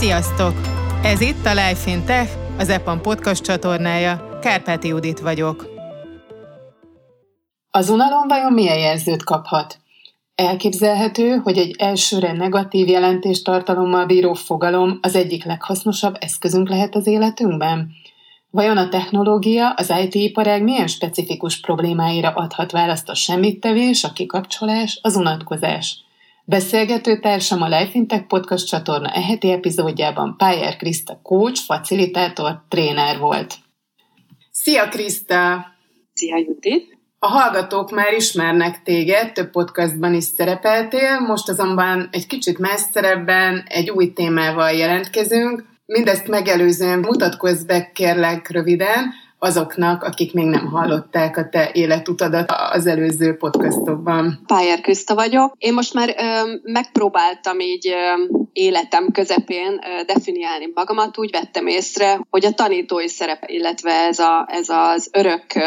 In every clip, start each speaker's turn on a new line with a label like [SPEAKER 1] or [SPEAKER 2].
[SPEAKER 1] Sziasztok! Ez itt a Life in Tech, az EPAM podcast csatornája. Kárpáti Judit vagyok.
[SPEAKER 2] Az unalom vajon milyen jelzőt kaphat? Elképzelhető, hogy egy elsőre negatív jelentéstartalommal bíró fogalom az egyik leghasznosabb eszközünk lehet az életünkben? Vajon a technológia az IT-iparág milyen specifikus problémáira adhat választ a semmittevés, a kikapcsolás, az unatkozás? Beszélgető társam a Life in Tech podcast csatorna eheti epizódjában Pályár Kriszta coach, facilitátor, tréner volt. Szia Kriszta!
[SPEAKER 3] Szia Judit!
[SPEAKER 2] A hallgatók már ismernek téged, több podcastban is szerepeltél, most azonban egy kicsit más szerepben egy új témával jelentkezünk. Mindezt megelőzően mutatkozz be kérlek röviden, azoknak, akik még nem hallották a te életutadat az előző podcastokban.
[SPEAKER 3] Pályár Kriszta vagyok. Én most már ö, megpróbáltam így ö, életem közepén ö, definiálni magamat. Úgy vettem észre, hogy a tanítói szerep, illetve ez, a, ez az örök ö,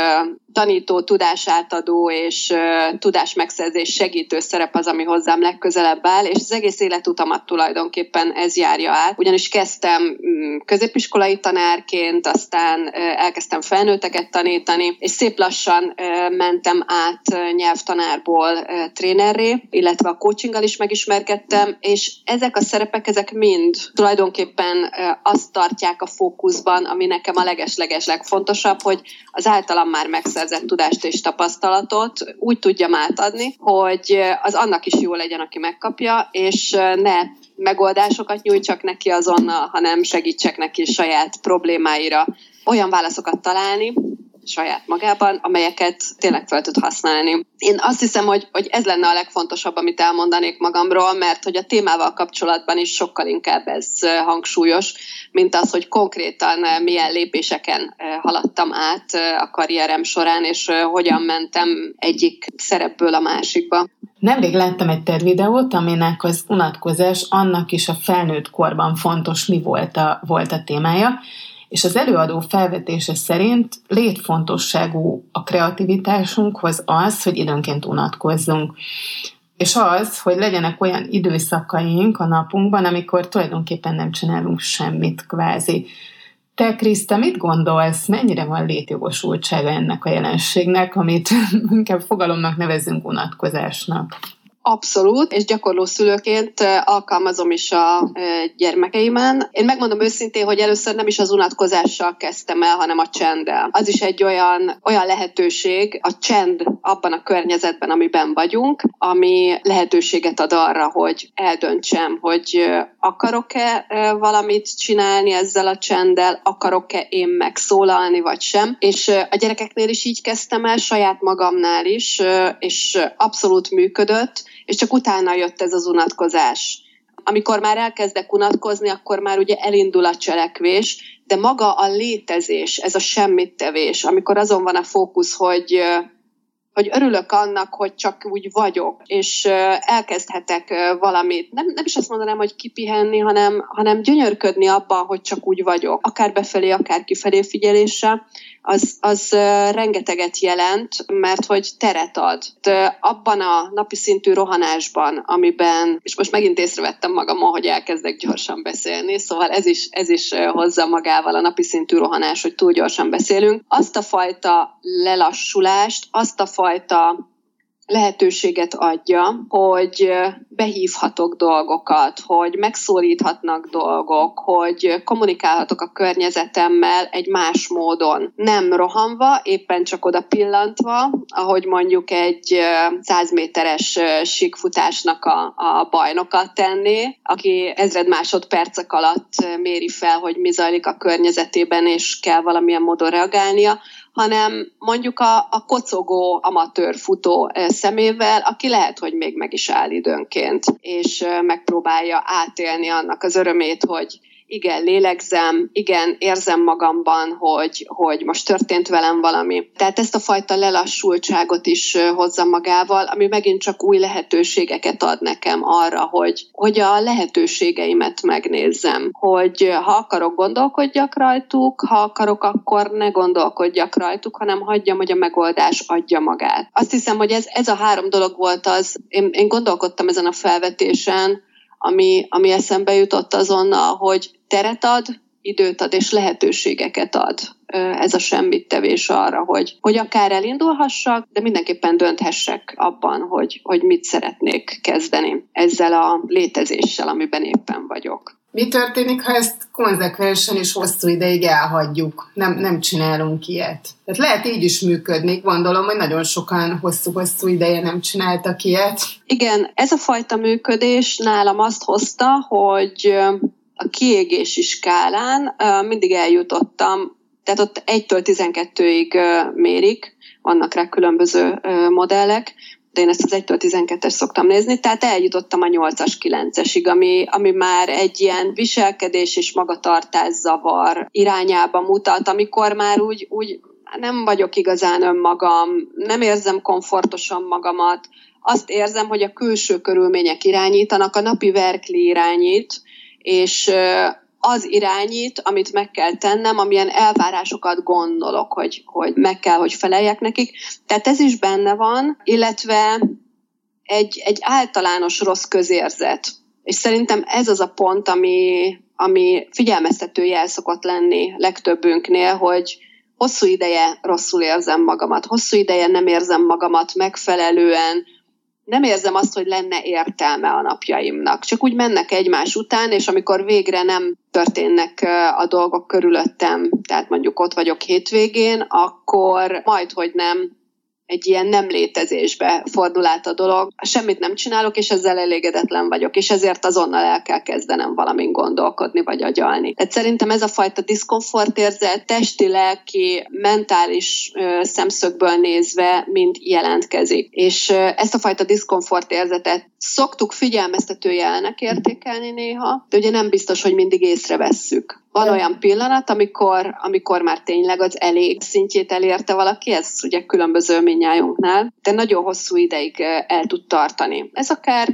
[SPEAKER 3] tanító, tudásátadó és uh, tudás megszerzés segítő szerep az, ami hozzám legközelebb áll, és az egész életutamat tulajdonképpen ez járja át. Ugyanis kezdtem um, középiskolai tanárként, aztán elkezdtem felnőtteket tanítani, és szép lassan mentem át nyelvtanárból trénerré, illetve a coachinggal is megismerkedtem, és ezek a szerepek, ezek mind tulajdonképpen azt tartják a fókuszban, ami nekem a legesleges legfontosabb, hogy az általam már megszerzett megszerzett tudást és tapasztalatot úgy tudjam átadni, hogy az annak is jó legyen, aki megkapja, és ne megoldásokat nyújtsak neki azonnal, hanem segítsek neki saját problémáira. Olyan válaszokat találni, saját magában, amelyeket tényleg fel tud használni. Én azt hiszem, hogy, hogy ez lenne a legfontosabb, amit elmondanék magamról, mert hogy a témával kapcsolatban is sokkal inkább ez hangsúlyos, mint az, hogy konkrétan milyen lépéseken haladtam át a karrierem során, és hogyan mentem egyik szerepből a másikba.
[SPEAKER 2] Nemrég láttam egy TED videót, aminek az unatkozás annak is a felnőtt korban fontos mi volt a, volt a témája, és az előadó felvetése szerint létfontosságú a kreativitásunkhoz az, hogy időnként unatkozzunk. És az, hogy legyenek olyan időszakaink a napunkban, amikor tulajdonképpen nem csinálunk semmit kvázi. Te, Kriszta, mit gondolsz, mennyire van létjogosultsága ennek a jelenségnek, amit inkább fogalomnak nevezünk unatkozásnak?
[SPEAKER 3] Abszolút, és gyakorló szülőként alkalmazom is a gyermekeimen. Én megmondom őszintén, hogy először nem is az unatkozással kezdtem el, hanem a csenddel. Az is egy olyan, olyan lehetőség, a csend abban a környezetben, amiben vagyunk, ami lehetőséget ad arra, hogy eldöntsem, hogy akarok-e valamit csinálni ezzel a csenddel, akarok-e én megszólalni, vagy sem. És a gyerekeknél is így kezdtem el, saját magamnál is, és abszolút működött és csak utána jött ez az unatkozás. Amikor már elkezdek unatkozni, akkor már ugye elindul a cselekvés, de maga a létezés, ez a semmittevés, amikor azon van a fókusz, hogy hogy örülök annak, hogy csak úgy vagyok, és elkezdhetek valamit, nem, nem is azt mondanám, hogy kipihenni, hanem, hanem gyönyörködni abban, hogy csak úgy vagyok, akár befelé, akár kifelé figyeléssel, az, az rengeteget jelent, mert hogy teret ad. Abban a napi szintű rohanásban, amiben, és most megint észrevettem magamon, hogy elkezdek gyorsan beszélni, szóval ez is, ez is hozza magával a napi szintű rohanás, hogy túl gyorsan beszélünk. Azt a fajta lelassulást, azt a fajta lehetőséget adja, hogy behívhatok dolgokat, hogy megszólíthatnak dolgok, hogy kommunikálhatok a környezetemmel egy más módon. Nem rohanva, éppen csak oda pillantva, ahogy mondjuk egy 100 méteres síkfutásnak a, a bajnokat tenné, aki ezred másodpercek alatt méri fel, hogy mi zajlik a környezetében, és kell valamilyen módon reagálnia, hanem mondjuk a, a kocogó amatőr futó szemével, aki lehet, hogy még meg is áll időnként, és megpróbálja átélni annak az örömét, hogy igen, lélegzem, igen, érzem magamban, hogy, hogy most történt velem valami. Tehát ezt a fajta lelassultságot is hozza magával, ami megint csak új lehetőségeket ad nekem arra, hogy, hogy a lehetőségeimet megnézzem, hogy ha akarok, gondolkodjak rajtuk, ha akarok, akkor ne gondolkodjak rajtuk, hanem hagyjam, hogy a megoldás adja magát. Azt hiszem, hogy ez, ez a három dolog volt az, én, én gondolkodtam ezen a felvetésen, ami, ami eszembe jutott azonnal, hogy teret ad, időt ad és lehetőségeket ad ez a semmit tevés arra, hogy, hogy akár elindulhassak, de mindenképpen dönthessek abban, hogy, hogy mit szeretnék kezdeni ezzel a létezéssel, amiben éppen vagyok.
[SPEAKER 2] Mi történik, ha ezt konzekvensen és hosszú ideig elhagyjuk? Nem, nem csinálunk ilyet. Tehát lehet így is működni. Gondolom, hogy nagyon sokan hosszú-hosszú ideje nem csináltak ilyet.
[SPEAKER 3] Igen, ez a fajta működés nálam azt hozta, hogy a kiégési skálán mindig eljutottam, tehát ott 1-től 12-ig mérik, vannak rá különböző modellek, de én ezt az 1-től 12-es szoktam nézni, tehát eljutottam a 8-as, 9-esig, ami, ami már egy ilyen viselkedés és magatartás zavar irányába mutat, amikor már úgy, úgy nem vagyok igazán önmagam, nem érzem komfortosan magamat, azt érzem, hogy a külső körülmények irányítanak, a napi verkli irányít, és az irányít, amit meg kell tennem, amilyen elvárásokat gondolok, hogy, hogy meg kell, hogy feleljek nekik. Tehát ez is benne van, illetve egy, egy általános rossz közérzet. És szerintem ez az a pont, ami, ami figyelmeztető jel szokott lenni legtöbbünknél, hogy hosszú ideje rosszul érzem magamat, hosszú ideje nem érzem magamat megfelelően, nem érzem azt, hogy lenne értelme a napjaimnak. Csak úgy mennek egymás után, és amikor végre nem történnek a dolgok körülöttem, tehát mondjuk ott vagyok hétvégén, akkor majd, hogy nem egy ilyen nem létezésbe fordul át a dolog. Semmit nem csinálok, és ezzel elégedetlen vagyok, és ezért azonnal el kell kezdenem valamin gondolkodni, vagy agyalni. Tehát szerintem ez a fajta diszkomfortérzet testi, lelki, mentális ö, szemszögből nézve mind jelentkezik. És ö, ezt a fajta diszkomfortérzetet szoktuk figyelmeztető jelnek értékelni néha, de ugye nem biztos, hogy mindig észrevesszük. Van olyan pillanat, amikor, amikor már tényleg az elég szintjét elérte valaki, ez ugye különböző minnyájunknál, de nagyon hosszú ideig el tud tartani. Ez akár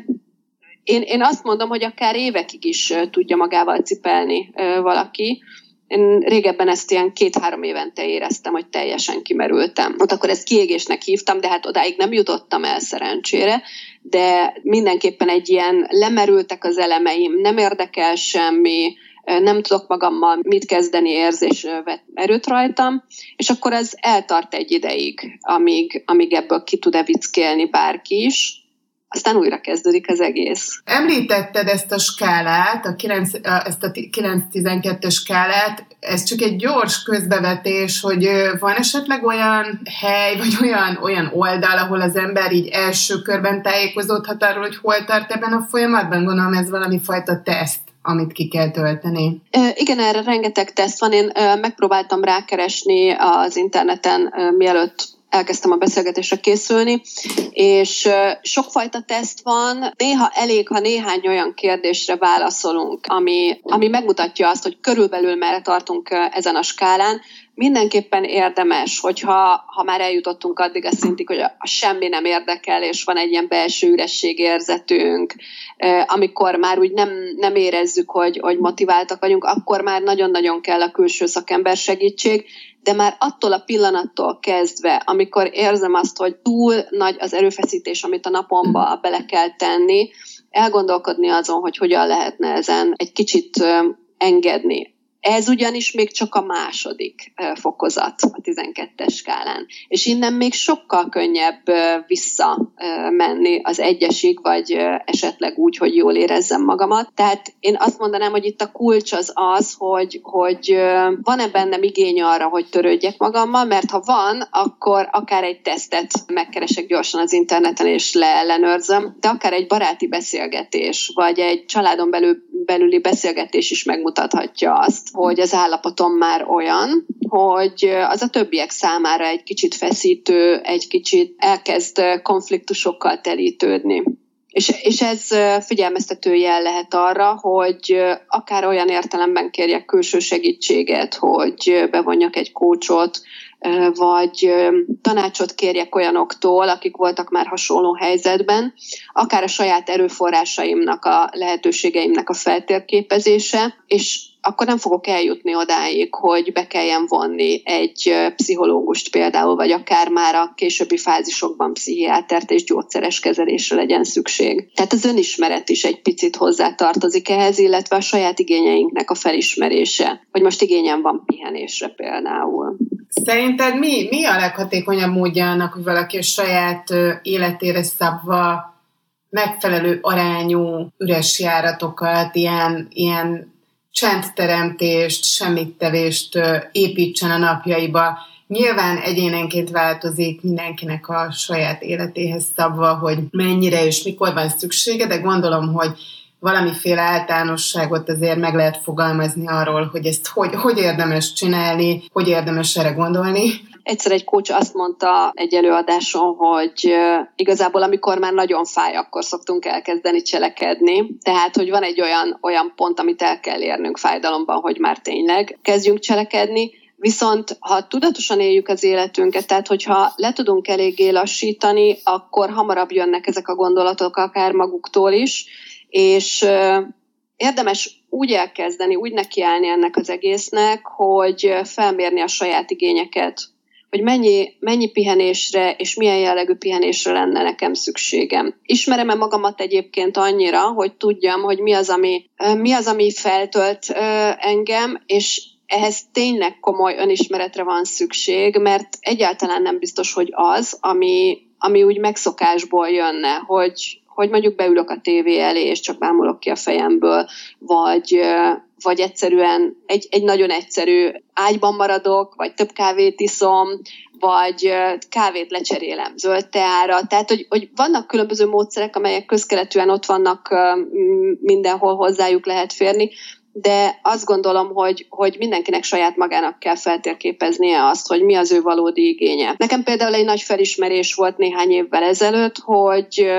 [SPEAKER 3] én, én azt mondom, hogy akár évekig is tudja magával cipelni valaki, én régebben ezt ilyen két-három évente éreztem, hogy teljesen kimerültem. Ott akkor ezt kiégésnek hívtam, de hát odáig nem jutottam el szerencsére, de mindenképpen egy ilyen lemerültek az elemeim, nem érdekel semmi, nem tudok magammal mit kezdeni érzés vett erőt rajtam, és akkor ez eltart egy ideig, amíg, amíg ebből ki tud-e vickélni bárki is, aztán újra kezdődik az egész.
[SPEAKER 2] Említetted ezt a skálát, a 9, ezt a 9-12-es skálát, ez csak egy gyors közbevetés, hogy van esetleg olyan hely, vagy olyan, olyan oldal, ahol az ember így első körben tájékozódhat arról, hogy hol tart ebben a folyamatban? Gondolom ez valami fajta teszt amit ki kell tölteni?
[SPEAKER 3] Igen, erre rengeteg teszt van. Én megpróbáltam rákeresni az interneten, mielőtt elkezdtem a beszélgetésre készülni, és sokfajta teszt van. Néha elég, ha néhány olyan kérdésre válaszolunk, ami, ami megmutatja azt, hogy körülbelül merre tartunk ezen a skálán, mindenképpen érdemes, hogyha ha már eljutottunk addig a szintig, hogy a, a semmi nem érdekel, és van egy ilyen belső ürességérzetünk, amikor már úgy nem, nem érezzük, hogy, hogy motiváltak vagyunk, akkor már nagyon-nagyon kell a külső szakember segítség, de már attól a pillanattól kezdve, amikor érzem azt, hogy túl nagy az erőfeszítés, amit a napomba bele kell tenni, elgondolkodni azon, hogy hogyan lehetne ezen egy kicsit engedni. Ez ugyanis még csak a második fokozat a 12-es skálán. És innen még sokkal könnyebb visszamenni az egyesig, vagy esetleg úgy, hogy jól érezzem magamat. Tehát én azt mondanám, hogy itt a kulcs az az, hogy, hogy van-e bennem igény arra, hogy törődjek magammal, mert ha van, akkor akár egy tesztet megkeresek gyorsan az interneten és leellenőrzöm, de akár egy baráti beszélgetés, vagy egy családon belül, belüli beszélgetés is megmutathatja azt, hogy az állapotom már olyan, hogy az a többiek számára egy kicsit feszítő, egy kicsit elkezd konfliktusokkal telítődni. És, és ez figyelmeztető jel lehet arra, hogy akár olyan értelemben kérjek külső segítséget, hogy bevonjak egy kócsot, vagy tanácsot kérjek olyanoktól, akik voltak már hasonló helyzetben, akár a saját erőforrásaimnak, a lehetőségeimnek a feltérképezése, és akkor nem fogok eljutni odáig, hogy be kelljen vonni egy pszichológust például, vagy akár már a későbbi fázisokban pszichiátert és gyógyszeres kezelésre legyen szükség. Tehát az önismeret is egy picit hozzá tartozik ehhez, illetve a saját igényeinknek a felismerése, hogy most igényem van pihenésre például.
[SPEAKER 2] Szerinted mi, mi a leghatékonyabb módja annak, hogy valaki a saját életére szabva megfelelő arányú üres járatokat, ilyen, ilyen csendteremtést, semmittevést építsen a napjaiba. Nyilván egyénenként változik mindenkinek a saját életéhez szabva, hogy mennyire és mikor van szüksége, de gondolom, hogy valamiféle általánosságot azért meg lehet fogalmazni arról, hogy ezt hogy, hogy érdemes csinálni, hogy érdemes erre gondolni.
[SPEAKER 3] Egyszer egy kócs azt mondta egy előadáson, hogy igazából amikor már nagyon fáj, akkor szoktunk elkezdeni cselekedni. Tehát, hogy van egy olyan, olyan pont, amit el kell érnünk fájdalomban, hogy már tényleg kezdjünk cselekedni. Viszont ha tudatosan éljük az életünket, tehát hogyha le tudunk eléggé lassítani, akkor hamarabb jönnek ezek a gondolatok akár maguktól is, és érdemes úgy elkezdeni, úgy nekiállni ennek az egésznek, hogy felmérni a saját igényeket, hogy mennyi, mennyi pihenésre és milyen jellegű pihenésre lenne nekem szükségem. Ismerem-e magamat egyébként annyira, hogy tudjam, hogy mi az, ami, mi az, ami feltölt engem, és ehhez tényleg komoly önismeretre van szükség, mert egyáltalán nem biztos, hogy az, ami, ami úgy megszokásból jönne, hogy, hogy mondjuk beülök a tévé elé, és csak bámulok ki a fejemből, vagy, vagy egyszerűen egy, egy nagyon egyszerű ágyban maradok, vagy több kávét iszom, vagy kávét lecserélem zöld teára. Tehát, hogy, hogy vannak különböző módszerek, amelyek közkeletűen ott vannak, mindenhol hozzájuk lehet férni, de azt gondolom, hogy, hogy mindenkinek saját magának kell feltérképeznie azt, hogy mi az ő valódi igénye. Nekem például egy nagy felismerés volt néhány évvel ezelőtt, hogy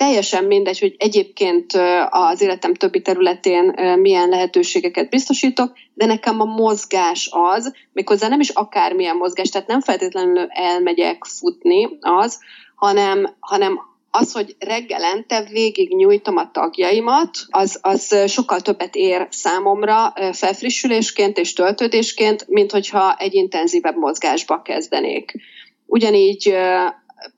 [SPEAKER 3] teljesen mindegy, hogy egyébként az életem többi területén milyen lehetőségeket biztosítok, de nekem a mozgás az, méghozzá nem is akármilyen mozgás, tehát nem feltétlenül elmegyek futni az, hanem, hanem az, hogy reggelente végig nyújtom a tagjaimat, az, az sokkal többet ér számomra felfrissülésként és töltődésként, mint hogyha egy intenzívebb mozgásba kezdenék. Ugyanígy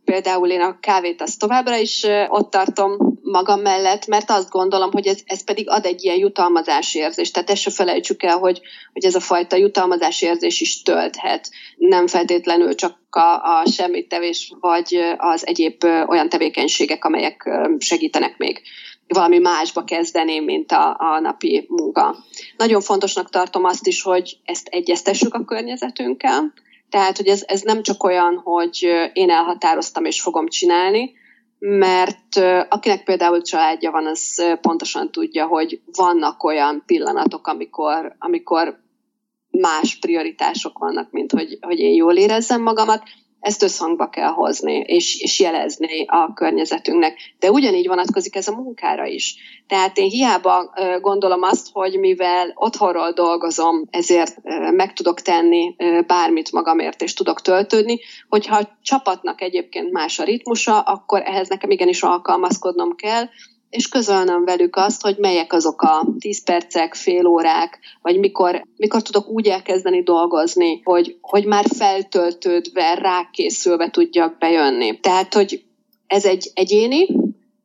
[SPEAKER 3] például én a kávét azt továbbra is ott tartom magam mellett, mert azt gondolom, hogy ez, ez pedig ad egy ilyen jutalmazási érzést. Tehát ezt se felejtsük el, hogy, hogy ez a fajta jutalmazási érzés is tölthet. Nem feltétlenül csak a, a semmittevés, vagy az egyéb olyan tevékenységek, amelyek segítenek még valami másba kezdeni, mint a, a napi munka. Nagyon fontosnak tartom azt is, hogy ezt egyeztessük a környezetünkkel, tehát, hogy ez, ez nem csak olyan, hogy én elhatároztam és fogom csinálni, mert akinek például családja van, az pontosan tudja, hogy vannak olyan pillanatok, amikor, amikor más prioritások vannak, mint hogy, hogy én jól érezzem magamat, ezt összhangba kell hozni, és, és jelezni a környezetünknek. De ugyanígy vonatkozik ez a munkára is. Tehát én hiába gondolom azt, hogy mivel otthonról dolgozom, ezért meg tudok tenni bármit magamért, és tudok töltődni, hogyha a csapatnak egyébként más a ritmusa, akkor ehhez nekem igenis alkalmazkodnom kell, és közölnöm velük azt, hogy melyek azok a 10 percek, fél órák, vagy mikor, mikor tudok úgy elkezdeni dolgozni, hogy, hogy már feltöltődve, rákészülve tudjak bejönni. Tehát, hogy ez egy egyéni,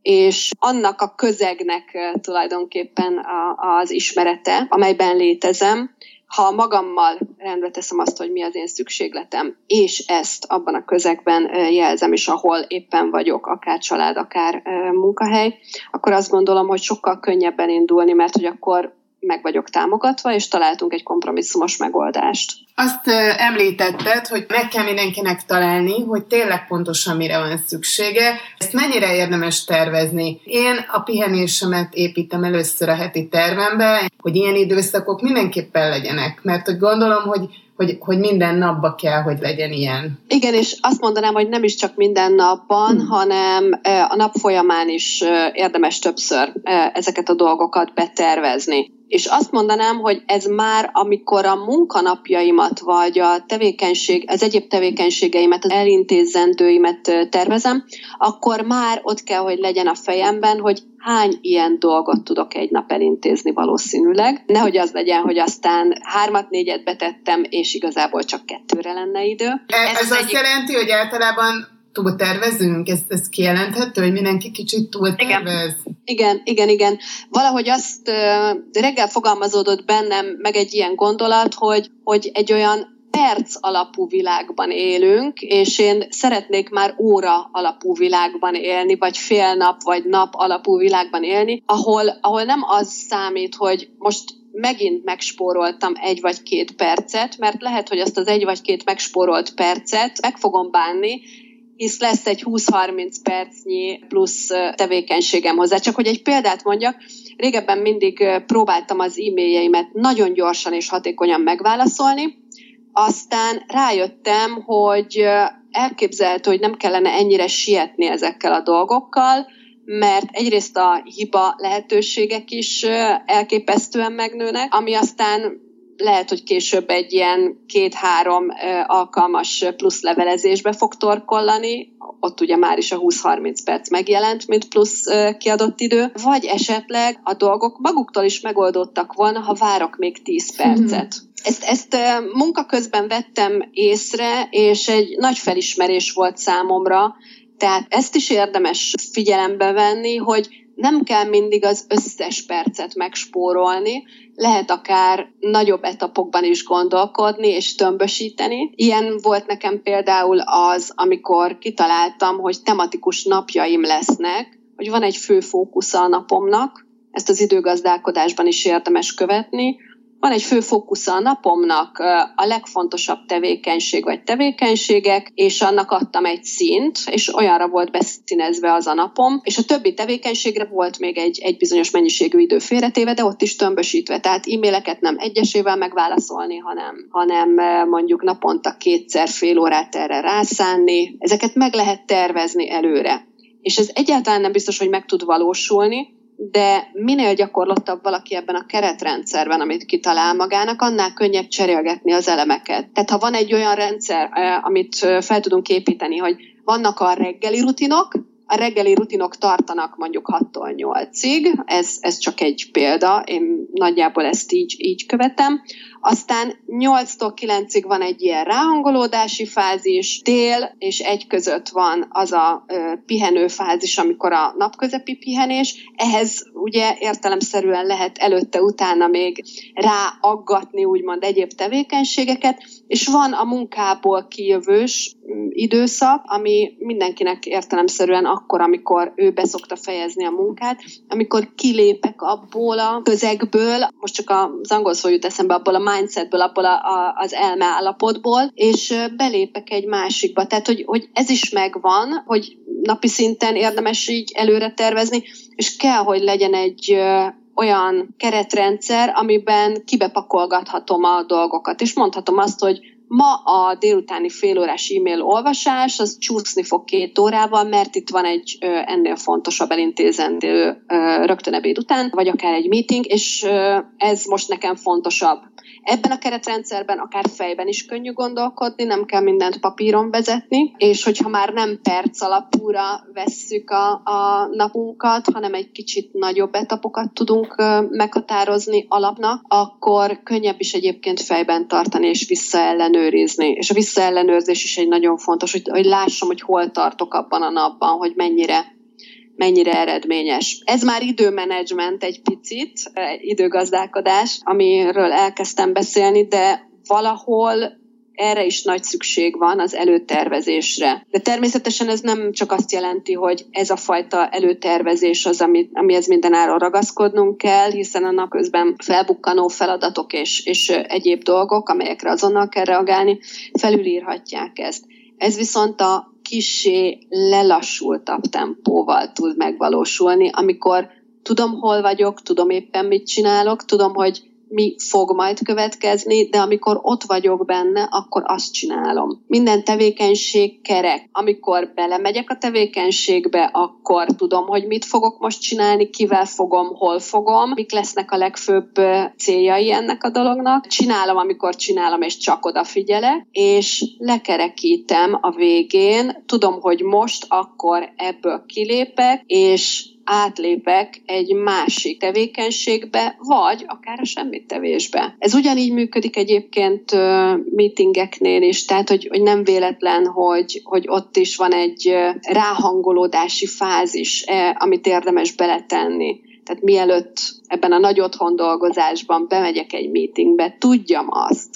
[SPEAKER 3] és annak a közegnek tulajdonképpen az ismerete, amelyben létezem, ha magammal rendbe teszem azt, hogy mi az én szükségletem, és ezt abban a közegben jelzem is, ahol éppen vagyok, akár család, akár munkahely, akkor azt gondolom, hogy sokkal könnyebben indulni, mert hogy akkor meg vagyok támogatva, és találtunk egy kompromisszumos megoldást.
[SPEAKER 2] Azt említetted, hogy meg kell mindenkinek találni, hogy tényleg pontosan mire van szüksége. Ezt mennyire érdemes tervezni? Én a pihenésemet építem először a heti tervembe, hogy ilyen időszakok mindenképpen legyenek, mert hogy gondolom, hogy hogy, hogy minden napban kell, hogy legyen ilyen.
[SPEAKER 3] Igen, és azt mondanám, hogy nem is csak minden napban, hmm. hanem a nap folyamán is érdemes többször ezeket a dolgokat betervezni. És azt mondanám, hogy ez már, amikor a munkanapjaimat napjaimat, vagy a tevékenység, az egyéb tevékenységeimet, az elintézendőimet tervezem, akkor már ott kell, hogy legyen a fejemben, hogy hány ilyen dolgot tudok egy nap elintézni valószínűleg. Nehogy az legyen, hogy aztán hármat, négyet betettem, és igazából csak kettőre lenne idő.
[SPEAKER 2] Ez, ez azt egyik... jelenti, hogy általában túl tervezünk? Ez, ez kijelenthető, hogy mindenki kicsit túl tervez?
[SPEAKER 3] Igen, igen, igen. igen. Valahogy azt reggel fogalmazódott bennem meg egy ilyen gondolat, hogy, hogy egy olyan perc alapú világban élünk, és én szeretnék már óra alapú világban élni, vagy fél nap, vagy nap alapú világban élni, ahol, ahol nem az számít, hogy most megint megspóroltam egy vagy két percet, mert lehet, hogy azt az egy vagy két megspórolt percet meg fogom bánni, hisz lesz egy 20-30 percnyi plusz tevékenységem hozzá. Csak hogy egy példát mondjak, régebben mindig próbáltam az e-mailjeimet nagyon gyorsan és hatékonyan megválaszolni, aztán rájöttem, hogy elképzelhető, hogy nem kellene ennyire sietni ezekkel a dolgokkal, mert egyrészt a hiba lehetőségek is elképesztően megnőnek, ami aztán lehet, hogy később egy ilyen két-három alkalmas plusz levelezésbe fog torkollani, ott ugye már is a 20-30 perc megjelent, mint plusz kiadott idő, vagy esetleg a dolgok maguktól is megoldottak volna, ha várok még 10 percet. Mm-hmm. Ezt, ezt munka közben vettem észre, és egy nagy felismerés volt számomra, tehát ezt is érdemes figyelembe venni, hogy nem kell mindig az összes percet megspórolni, lehet akár nagyobb etapokban is gondolkodni és tömbösíteni. Ilyen volt nekem például az, amikor kitaláltam, hogy tematikus napjaim lesznek, hogy van egy fő fókusza a napomnak, ezt az időgazdálkodásban is érdemes követni, van egy fő fókusza a napomnak, a legfontosabb tevékenység vagy tevékenységek, és annak adtam egy szint, és olyanra volt beszínezve az a napom, és a többi tevékenységre volt még egy, egy bizonyos mennyiségű idő félretéve, de ott is tömbösítve. Tehát e-maileket nem egyesével megválaszolni, hanem, hanem mondjuk naponta kétszer fél órát erre rászánni. Ezeket meg lehet tervezni előre. És ez egyáltalán nem biztos, hogy meg tud valósulni, de minél gyakorlottabb valaki ebben a keretrendszerben, amit kitalál magának, annál könnyebb cserélgetni az elemeket. Tehát ha van egy olyan rendszer, amit fel tudunk építeni, hogy vannak a reggeli rutinok, a reggeli rutinok tartanak mondjuk 6-tól 8-ig, ez, ez csak egy példa, én nagyjából ezt így, így követem. Aztán 8-tól 9-ig van egy ilyen ráhangolódási fázis, tél és egy között van az a ö, pihenő fázis, amikor a napközepi pihenés. Ehhez ugye értelemszerűen lehet előtte-utána még ráaggatni úgymond egyéb tevékenységeket, és van a munkából kijövős mm, időszak, ami mindenkinek értelemszerűen akkor, amikor ő beszokta fejezni a munkát, amikor kilépek abból a közegből, most csak az angol szó jut eszembe, abból a mindsetből, abból a, a, az elme állapotból, és belépek egy másikba. Tehát, hogy, hogy ez is megvan, hogy napi szinten érdemes így előre tervezni, és kell, hogy legyen egy olyan keretrendszer, amiben kibepakolgathatom a dolgokat, és mondhatom azt, hogy ma a délutáni félórás e-mail olvasás, az csúszni fog két órával, mert itt van egy ennél fontosabb elintézendő rögtön ebéd után, vagy akár egy meeting, és ez most nekem fontosabb. Ebben a keretrendszerben akár fejben is könnyű gondolkodni, nem kell mindent papíron vezetni, és hogyha már nem perc alapúra vesszük a, a napunkat, hanem egy kicsit nagyobb etapokat tudunk meghatározni alapnak, akkor könnyebb is egyébként fejben tartani és visszaellenőrizni. És a visszaellenőrzés is egy nagyon fontos, hogy, hogy lássam, hogy hol tartok abban a napban, hogy mennyire mennyire eredményes. Ez már időmenedzsment egy picit, időgazdálkodás, amiről elkezdtem beszélni, de valahol erre is nagy szükség van az előtervezésre. De természetesen ez nem csak azt jelenti, hogy ez a fajta előtervezés az, ami, amihez mindenáron ragaszkodnunk kell, hiszen a napközben felbukkanó feladatok és, és egyéb dolgok, amelyekre azonnal kell reagálni, felülírhatják ezt. Ez viszont a kisé lelassultabb tempóval tud megvalósulni, amikor tudom, hol vagyok, tudom éppen mit csinálok, tudom, hogy mi fog majd következni, de amikor ott vagyok benne, akkor azt csinálom. Minden tevékenység kerek. Amikor belemegyek a tevékenységbe, akkor tudom, hogy mit fogok most csinálni, kivel fogom, hol fogom, mik lesznek a legfőbb céljai ennek a dolognak. Csinálom, amikor csinálom, és csak odafigyelek, és lekerekítem a végén. Tudom, hogy most akkor ebből kilépek, és átlépek egy másik tevékenységbe, vagy akár a semmit tevésbe. Ez ugyanígy működik egyébként meetingeknél is, tehát hogy, hogy nem véletlen, hogy, hogy ott is van egy ráhangolódási fázis, amit érdemes beletenni. Tehát mielőtt ebben a nagy otthon dolgozásban bemegyek egy meetingbe, tudjam azt,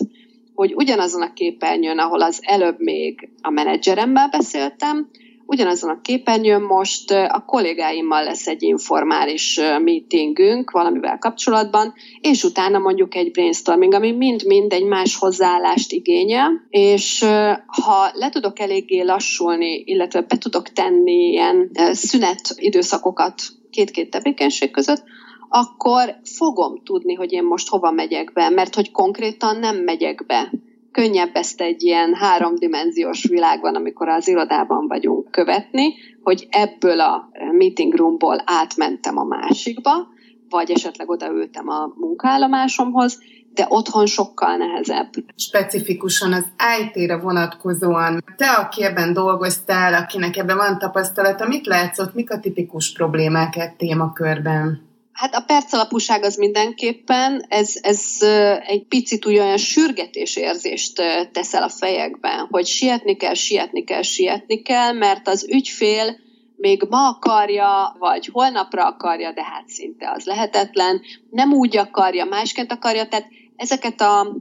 [SPEAKER 3] hogy ugyanazon a képernyőn, ahol az előbb még a menedzseremmel beszéltem, ugyanazon a képernyőn most a kollégáimmal lesz egy informális meetingünk valamivel kapcsolatban, és utána mondjuk egy brainstorming, ami mind-mind egy más hozzáállást igényel, és ha le tudok eléggé lassulni, illetve be tudok tenni ilyen szünet időszakokat két-két tevékenység között, akkor fogom tudni, hogy én most hova megyek be, mert hogy konkrétan nem megyek be könnyebb ezt egy ilyen háromdimenziós világban, amikor az irodában vagyunk követni, hogy ebből a meeting roomból átmentem a másikba, vagy esetleg odaültem a munkaállomásomhoz, de otthon sokkal nehezebb.
[SPEAKER 2] Specifikusan az IT-re vonatkozóan, te, aki ebben dolgoztál, akinek ebben van tapasztalata, mit látszott, mik a tipikus problémák egy témakörben?
[SPEAKER 3] Hát a percalapúság az mindenképpen, ez, ez egy picit olyan sürgetés érzést teszel a fejekben, hogy sietni kell, sietni kell, sietni kell, mert az ügyfél még ma akarja, vagy holnapra akarja, de hát szinte az lehetetlen, nem úgy akarja, másként akarja, tehát ezeket a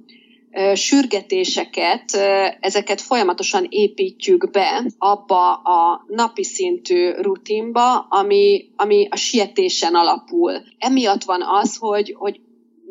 [SPEAKER 3] sürgetéseket, ezeket folyamatosan építjük be abba a napi szintű rutinba, ami, ami a sietésen alapul. Emiatt van az, hogy, hogy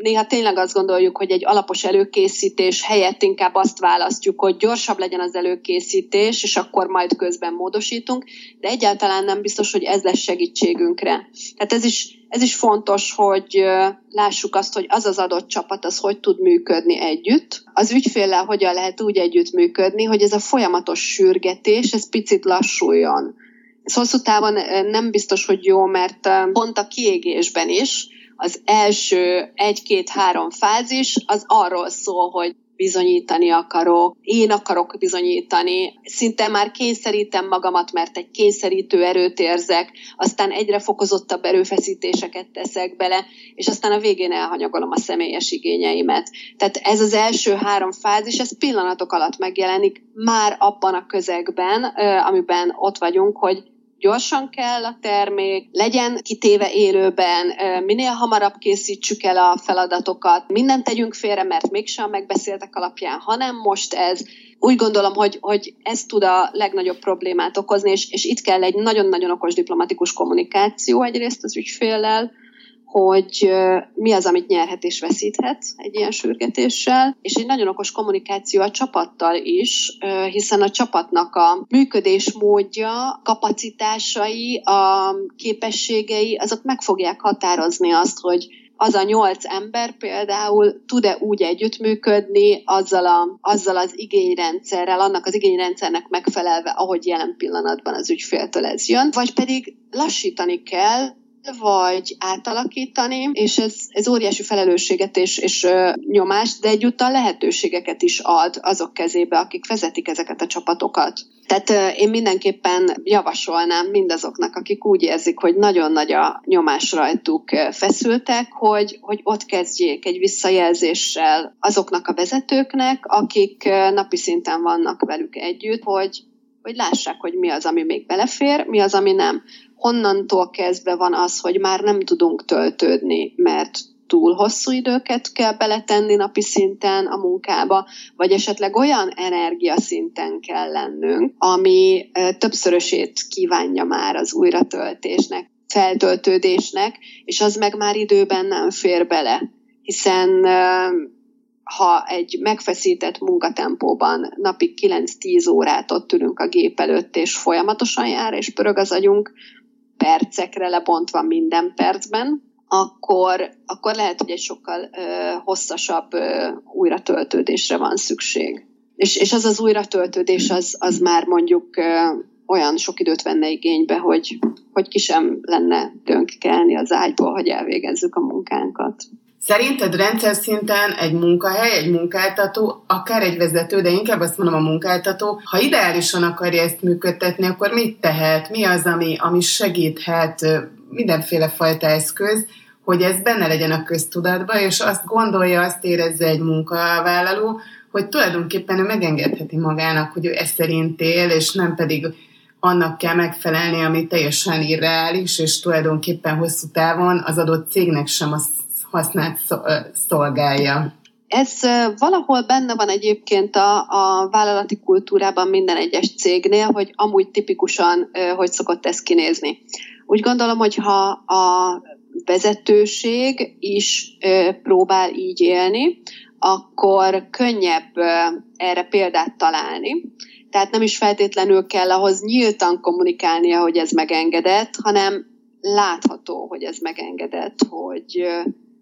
[SPEAKER 3] néha tényleg azt gondoljuk, hogy egy alapos előkészítés helyett inkább azt választjuk, hogy gyorsabb legyen az előkészítés, és akkor majd közben módosítunk, de egyáltalán nem biztos, hogy ez lesz segítségünkre. Tehát ez is, ez is fontos, hogy lássuk azt, hogy az az adott csapat az hogy tud működni együtt. Az ügyféllel hogyan lehet úgy együtt működni, hogy ez a folyamatos sürgetés, ez picit lassuljon. Ez hosszú távon nem biztos, hogy jó, mert pont a kiégésben is, az első egy-két-három fázis az arról szól, hogy bizonyítani akarok, én akarok bizonyítani, szinte már kényszerítem magamat, mert egy kényszerítő erőt érzek, aztán egyre fokozottabb erőfeszítéseket teszek bele, és aztán a végén elhanyagolom a személyes igényeimet. Tehát ez az első három fázis, ez pillanatok alatt megjelenik már abban a közegben, amiben ott vagyunk, hogy gyorsan kell a termék, legyen kitéve élőben, minél hamarabb készítsük el a feladatokat, mindent tegyünk félre, mert mégsem a megbeszéltek alapján, hanem most ez. Úgy gondolom, hogy, hogy ez tud a legnagyobb problémát okozni, és, és itt kell egy nagyon-nagyon okos diplomatikus kommunikáció egyrészt az ügyféllel, hogy mi az, amit nyerhet és veszíthet egy ilyen sürgetéssel, és egy nagyon okos kommunikáció a csapattal is, hiszen a csapatnak a működésmódja, kapacitásai, a képességei, azok meg fogják határozni azt, hogy az a nyolc ember például tud-e úgy együttműködni azzal, a, azzal az igényrendszerrel, annak az igényrendszernek megfelelve, ahogy jelen pillanatban az ügyféltől ez jön, vagy pedig lassítani kell, vagy átalakítani, és ez, ez óriási felelősséget és, és ö, nyomást, de egyúttal lehetőségeket is ad azok kezébe, akik vezetik ezeket a csapatokat. Tehát ö, én mindenképpen javasolnám mindazoknak, akik úgy érzik, hogy nagyon nagy a nyomás rajtuk feszültek, hogy, hogy ott kezdjék egy visszajelzéssel azoknak a vezetőknek, akik napi szinten vannak velük együtt, hogy hogy lássák, hogy mi az, ami még belefér, mi az, ami nem honnantól kezdve van az, hogy már nem tudunk töltődni, mert túl hosszú időket kell beletenni napi szinten a munkába, vagy esetleg olyan energiaszinten kell lennünk, ami többszörösét kívánja már az újratöltésnek, feltöltődésnek, és az meg már időben nem fér bele, hiszen ha egy megfeszített munkatempóban napi 9-10 órát ott ülünk a gép előtt, és folyamatosan jár, és pörög az agyunk, percekre lebontva minden percben, akkor, akkor lehet, hogy egy sokkal ö, hosszasabb ö, újratöltődésre van szükség. És, és az az újratöltődés, az, az már mondjuk ö, olyan sok időt venne igénybe, hogy, hogy ki sem lenne dönk kelni az ágyból, hogy elvégezzük a munkánkat.
[SPEAKER 2] Szerinted rendszer szinten egy munkahely, egy munkáltató, akár egy vezető, de inkább azt mondom a munkáltató, ha ideálisan akarja ezt működtetni, akkor mit tehet? Mi az, ami, ami segíthet mindenféle fajta eszköz, hogy ez benne legyen a köztudatban, és azt gondolja, azt érezze egy munkavállaló, hogy tulajdonképpen ő megengedheti magának, hogy ő ezt szerint él, és nem pedig annak kell megfelelni, ami teljesen irreális, és tulajdonképpen hosszú távon az adott cégnek sem a hasznát szolgálja.
[SPEAKER 3] Ez valahol benne van egyébként a, a vállalati kultúrában minden egyes cégnél, hogy amúgy tipikusan hogy szokott ez kinézni. Úgy gondolom, hogy ha a vezetőség is próbál így élni, akkor könnyebb erre példát találni. Tehát nem is feltétlenül kell ahhoz nyíltan kommunikálnia, hogy ez megengedett, hanem látható, hogy ez megengedett, hogy,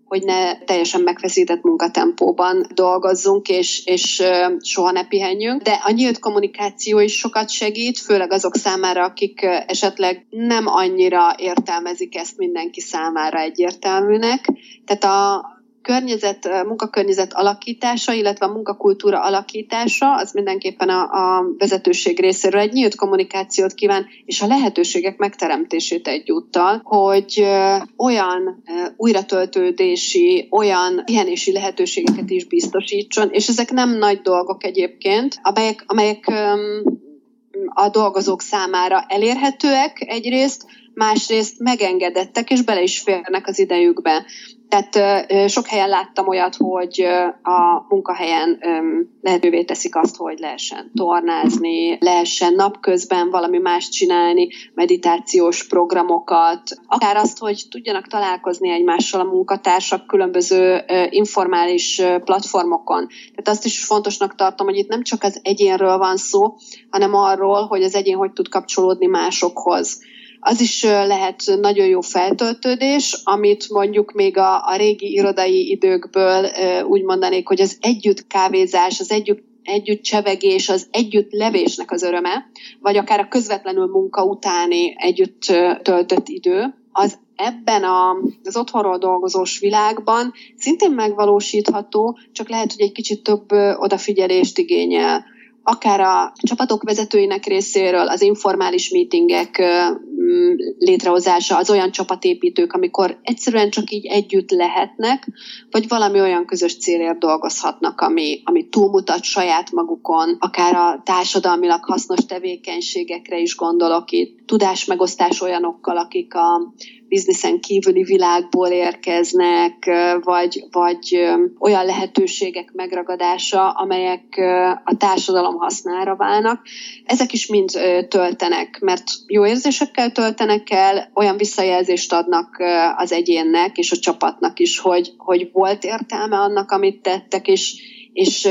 [SPEAKER 3] hogy ne teljesen megfeszített munkatempóban dolgozzunk, és, és soha ne pihenjünk. De a nyílt kommunikáció is sokat segít, főleg azok számára, akik esetleg nem annyira értelmezik ezt mindenki számára egyértelműnek. Tehát a, környezet, munkakörnyezet alakítása, illetve a munkakultúra alakítása, az mindenképpen a, a vezetőség részéről egy nyílt kommunikációt kíván, és a lehetőségek megteremtését egyúttal, hogy olyan újratöltődési, olyan pihenési lehetőségeket is biztosítson, és ezek nem nagy dolgok egyébként, amelyek, amelyek a dolgozók számára elérhetőek egyrészt, másrészt megengedettek, és bele is férnek az idejükbe. Tehát sok helyen láttam olyat, hogy a munkahelyen lehetővé teszik azt, hogy lehessen tornázni, lehessen napközben valami más csinálni, meditációs programokat, akár azt, hogy tudjanak találkozni egymással a munkatársak különböző informális platformokon. Tehát azt is fontosnak tartom, hogy itt nem csak az egyénről van szó, hanem arról, hogy az egyén hogy tud kapcsolódni másokhoz az is lehet nagyon jó feltöltődés, amit mondjuk még a, a régi irodai időkből úgy mondanék, hogy az együtt kávézás, az együtt együtt csevegés, az együtt levésnek az öröme, vagy akár a közvetlenül munka utáni együtt töltött idő, az ebben a, az otthonról dolgozós világban szintén megvalósítható, csak lehet, hogy egy kicsit több odafigyelést igényel. Akár a csapatok vezetőinek részéről az informális meetingek létrehozása, az olyan csapatépítők, amikor egyszerűen csak így együtt lehetnek, vagy valami olyan közös célért dolgozhatnak, ami, ami túlmutat saját magukon, akár a társadalmilag hasznos tevékenységekre is gondolok itt, tudásmegosztás olyanokkal, akik a bizniszen kívüli világból érkeznek, vagy, vagy olyan lehetőségek megragadása, amelyek a társadalom hasznára válnak. Ezek is mind töltenek, mert jó érzésekkel töltenek el, olyan visszajelzést adnak az egyénnek és a csapatnak is, hogy, hogy volt értelme annak, amit tettek, és, és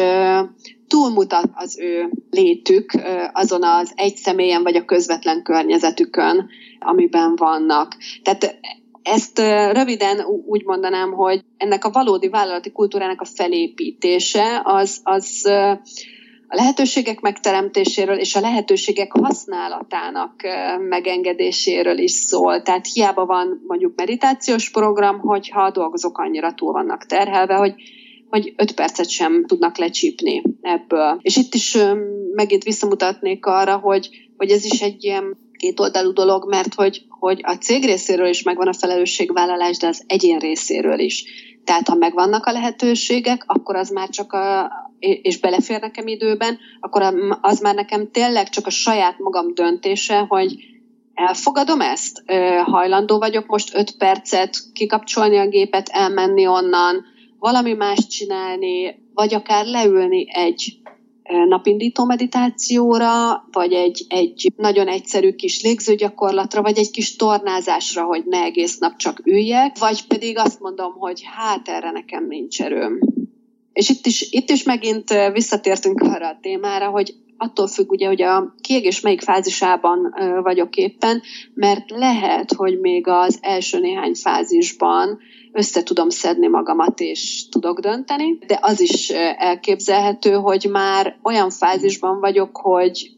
[SPEAKER 3] túlmutat az ő létük azon az egy személyen vagy a közvetlen környezetükön, amiben vannak. Tehát ezt röviden úgy mondanám, hogy ennek a valódi vállalati kultúrának a felépítése az, az a lehetőségek megteremtéséről és a lehetőségek használatának megengedéséről is szól. Tehát hiába van mondjuk meditációs program, hogyha a dolgozók annyira túl vannak terhelve, hogy hogy öt percet sem tudnak lecsípni ebből. És itt is megint visszamutatnék arra, hogy, hogy ez is egy ilyen kétoldalú dolog, mert hogy, hogy a cég részéről is megvan a felelősségvállalás, de az egyén részéről is. Tehát ha megvannak a lehetőségek, akkor az már csak a, és belefér nekem időben, akkor az már nekem tényleg csak a saját magam döntése, hogy elfogadom ezt, hajlandó vagyok most öt percet kikapcsolni a gépet, elmenni onnan, valami más csinálni, vagy akár leülni egy napindító meditációra, vagy egy, egy nagyon egyszerű kis légzőgyakorlatra, vagy egy kis tornázásra, hogy ne egész nap csak üljek, vagy pedig azt mondom, hogy hát erre nekem nincs erőm. És itt is, itt is megint visszatértünk arra a témára, hogy attól függ ugye, hogy a kiégés melyik fázisában vagyok éppen, mert lehet, hogy még az első néhány fázisban össze tudom szedni magamat, és tudok dönteni, de az is elképzelhető, hogy már olyan fázisban vagyok, hogy,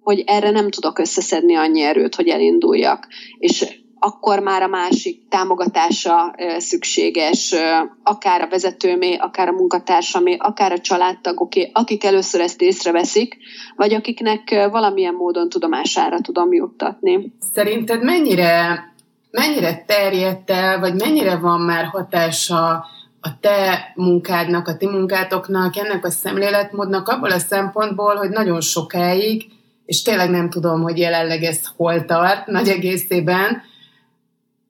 [SPEAKER 3] hogy erre nem tudok összeszedni annyi erőt, hogy elinduljak. És akkor már a másik támogatása szükséges, akár a vezetőmé, akár a munkatársamé, akár a családtagoké, akik először ezt észreveszik, vagy akiknek valamilyen módon tudomására tudom juttatni.
[SPEAKER 2] Szerinted mennyire, mennyire terjedt el, vagy mennyire van már hatása a te munkádnak, a ti munkátoknak, ennek a szemléletmódnak abból a szempontból, hogy nagyon sokáig, és tényleg nem tudom, hogy jelenleg ez hol tart nagy egészében,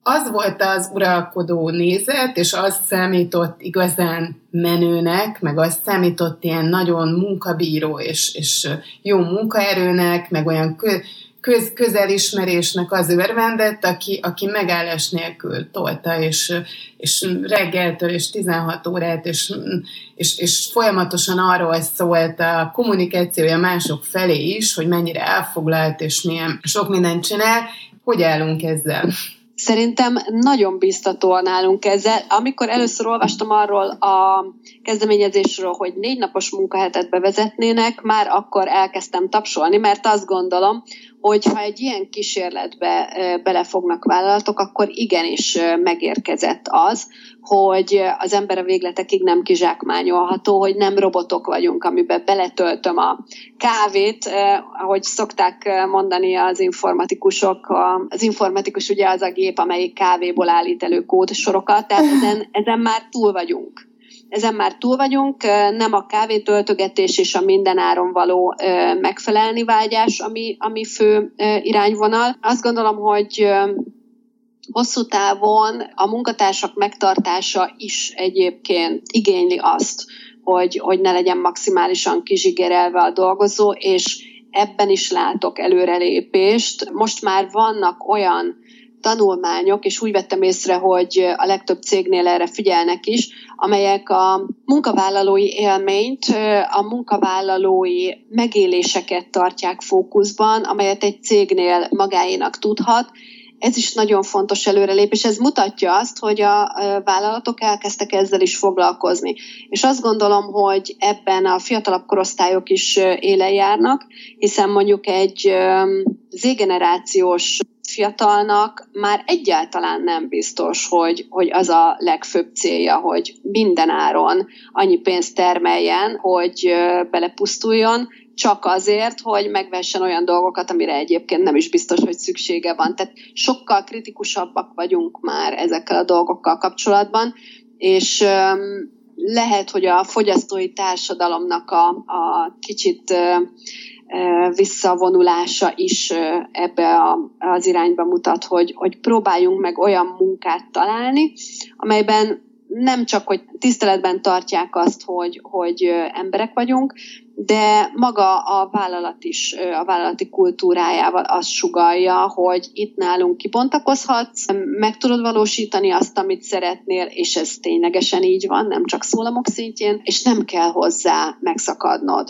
[SPEAKER 2] az volt az uralkodó nézet, és az számított igazán menőnek, meg az számított ilyen nagyon munkabíró és, és jó munkaerőnek, meg olyan köz, közelismerésnek az örvendett, aki, aki megállás nélkül tolta, és, és reggeltől és 16 órát, és, és, és folyamatosan arról szólt a kommunikációja mások felé is, hogy mennyire elfoglalt, és milyen sok mindent csinál. Hogy állunk ezzel?
[SPEAKER 3] Szerintem nagyon biztatóan állunk ezzel. Amikor először olvastam arról a kezdeményezésről, hogy négy napos munkahetet bevezetnének, már akkor elkezdtem tapsolni, mert azt gondolom, hogy ha egy ilyen kísérletbe belefognak vállalatok, akkor igenis megérkezett az, hogy az ember a végletekig nem kizsákmányolható, hogy nem robotok vagyunk, amiben beletöltöm a kávét, ahogy szokták mondani az informatikusok. Az informatikus ugye az a gép, amelyik kávéból állít elő kódsorokat, tehát ezen, ezen már túl vagyunk ezen már túl vagyunk, nem a kávétöltögetés és a mindenáron való megfelelni vágyás, ami, ami fő irányvonal. Azt gondolom, hogy hosszú távon a munkatársak megtartása is egyébként igényli azt, hogy, hogy ne legyen maximálisan kizsigerelve a dolgozó, és ebben is látok előrelépést. Most már vannak olyan tanulmányok, és úgy vettem észre, hogy a legtöbb cégnél erre figyelnek is, amelyek a munkavállalói élményt, a munkavállalói megéléseket tartják fókuszban, amelyet egy cégnél magáénak tudhat, ez is nagyon fontos előrelépés. Ez mutatja azt, hogy a vállalatok elkezdtek ezzel is foglalkozni. És azt gondolom, hogy ebben a fiatalabb korosztályok is élen járnak, hiszen mondjuk egy z-generációs fiatalnak már egyáltalán nem biztos, hogy, hogy az a legfőbb célja, hogy minden áron annyi pénzt termeljen, hogy belepusztuljon, csak azért, hogy megvessen olyan dolgokat, amire egyébként nem is biztos, hogy szüksége van. Tehát sokkal kritikusabbak vagyunk már ezekkel a dolgokkal kapcsolatban, és lehet, hogy a fogyasztói társadalomnak a, a kicsit visszavonulása is ebbe a, az irányba mutat, hogy, hogy próbáljunk meg olyan munkát találni, amelyben nem csak, hogy tiszteletben tartják azt, hogy, hogy emberek vagyunk, de maga a vállalat is, a vállalati kultúrájával azt sugalja, hogy itt nálunk kibontakozhatsz, meg tudod valósítani azt, amit szeretnél, és ez ténylegesen így van, nem csak szólamok szintjén, és nem kell hozzá megszakadnod.